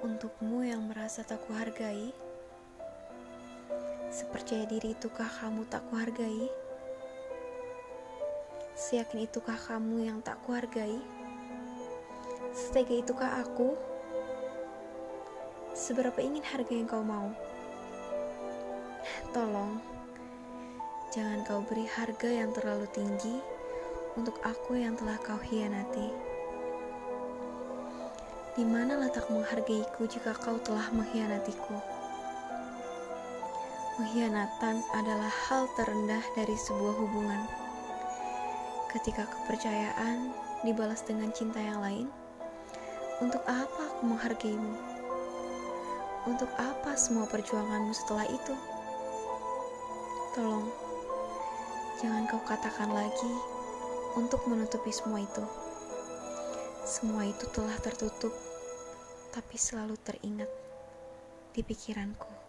untukmu yang merasa tak kuhargai? Sepercaya diri itukah kamu tak kuhargai? Seyakin itukah kamu yang tak kuhargai? Setega itukah aku? Seberapa ingin harga yang kau mau? Tolong, jangan kau beri harga yang terlalu tinggi untuk aku yang telah kau hianati. Di mana letak menghargaiku jika kau telah mengkhianatiku? Pengkhianatan adalah hal terendah dari sebuah hubungan. Ketika kepercayaan dibalas dengan cinta yang lain, untuk apa aku menghargaimu? Untuk apa semua perjuanganmu setelah itu? Tolong, jangan kau katakan lagi untuk menutupi semua itu. Semua itu telah tertutup, tapi selalu teringat di pikiranku.